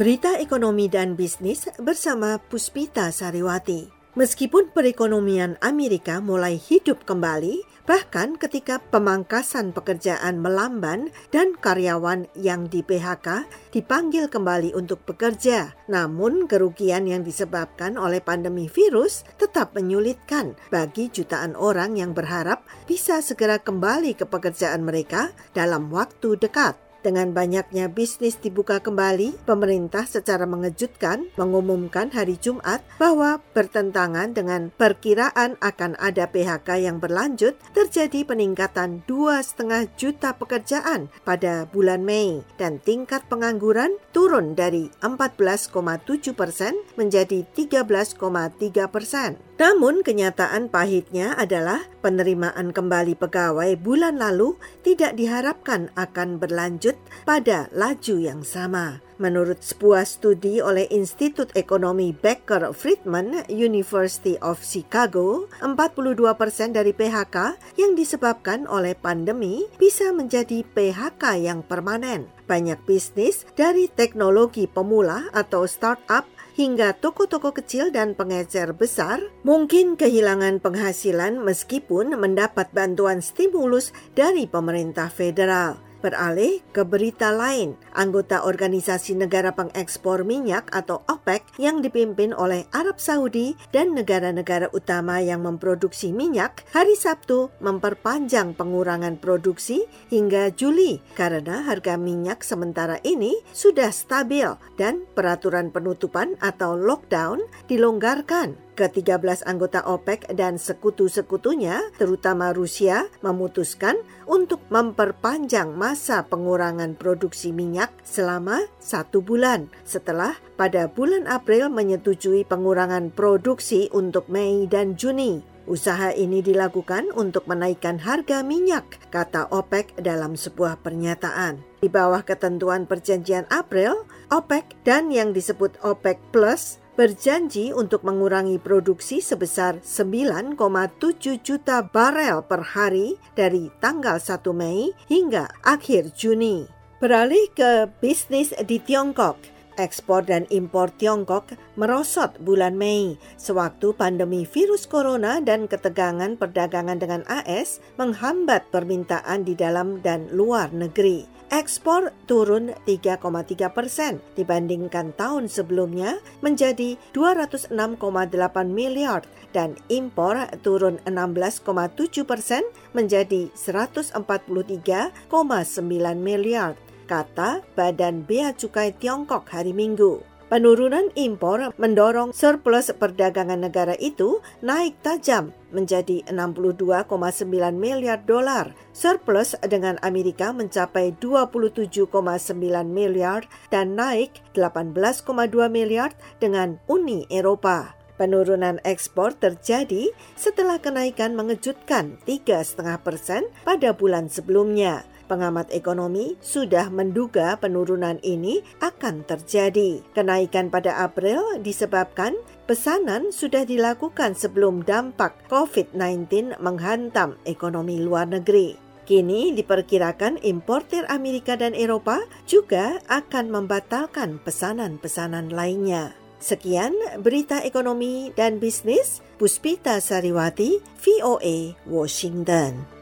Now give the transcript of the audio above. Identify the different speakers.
Speaker 1: Berita ekonomi dan bisnis bersama Puspita Sariwati. Meskipun perekonomian Amerika mulai hidup kembali, bahkan ketika pemangkasan pekerjaan melamban dan karyawan yang di PHK dipanggil kembali untuk bekerja, namun kerugian yang disebabkan oleh pandemi virus tetap menyulitkan bagi jutaan orang yang berharap bisa segera kembali ke pekerjaan mereka dalam waktu dekat. Dengan banyaknya bisnis dibuka kembali, pemerintah secara mengejutkan mengumumkan hari Jumat bahwa bertentangan dengan perkiraan akan ada PHK yang berlanjut, terjadi peningkatan 2,5 juta pekerjaan pada bulan Mei dan tingkat pengangguran turun dari 14,7 persen menjadi 13,3 persen. Namun kenyataan pahitnya adalah penerimaan kembali pegawai bulan lalu tidak diharapkan akan berlanjut pada laju yang sama. Menurut sebuah studi oleh Institut Ekonomi Becker Friedman University of Chicago, 42 persen dari PHK yang disebabkan oleh pandemi bisa menjadi PHK yang permanen. Banyak bisnis dari teknologi pemula atau startup hingga toko-toko kecil dan pengecer besar mungkin kehilangan penghasilan meskipun mendapat bantuan stimulus dari pemerintah federal. Beralih ke berita lain, anggota Organisasi Negara Pengekspor Minyak atau OPEC yang dipimpin oleh Arab Saudi dan negara-negara utama yang memproduksi minyak hari Sabtu memperpanjang pengurangan produksi hingga Juli karena harga minyak sementara ini sudah stabil dan peraturan penutupan atau lockdown dilonggarkan. Ke-13 anggota OPEC dan sekutu-sekutunya, terutama Rusia, memutuskan untuk memperpanjang masa pengurangan produksi minyak selama satu bulan setelah pada bulan April menyetujui pengurangan produksi untuk Mei dan Juni. Usaha ini dilakukan untuk menaikkan harga minyak, kata OPEC dalam sebuah pernyataan. Di bawah ketentuan perjanjian April, OPEC dan yang disebut OPEC Plus berjanji untuk mengurangi produksi sebesar 9,7 juta barel per hari dari tanggal 1 Mei hingga akhir Juni. Beralih ke bisnis di Tiongkok, ekspor dan impor Tiongkok merosot bulan Mei sewaktu pandemi virus corona dan ketegangan perdagangan dengan AS menghambat permintaan di dalam dan luar negeri. Ekspor turun 3,3 persen dibandingkan tahun sebelumnya menjadi 206,8 miliar dan impor turun 16,7 persen menjadi 143,9 miliar, kata Badan Bea Cukai Tiongkok hari Minggu. Penurunan impor mendorong surplus perdagangan negara itu naik tajam menjadi 62,9 miliar dolar. Surplus dengan Amerika mencapai 27,9 miliar dan naik 18,2 miliar dengan Uni Eropa. Penurunan ekspor terjadi setelah kenaikan mengejutkan 3,5 persen pada bulan sebelumnya. Pengamat ekonomi sudah menduga penurunan ini akan terjadi. Kenaikan pada April disebabkan pesanan sudah dilakukan sebelum dampak COVID-19 menghantam ekonomi luar negeri. Kini diperkirakan importer Amerika dan Eropa juga akan membatalkan pesanan-pesanan lainnya. Sekian berita ekonomi dan bisnis Puspita Sariwati, VOA, Washington.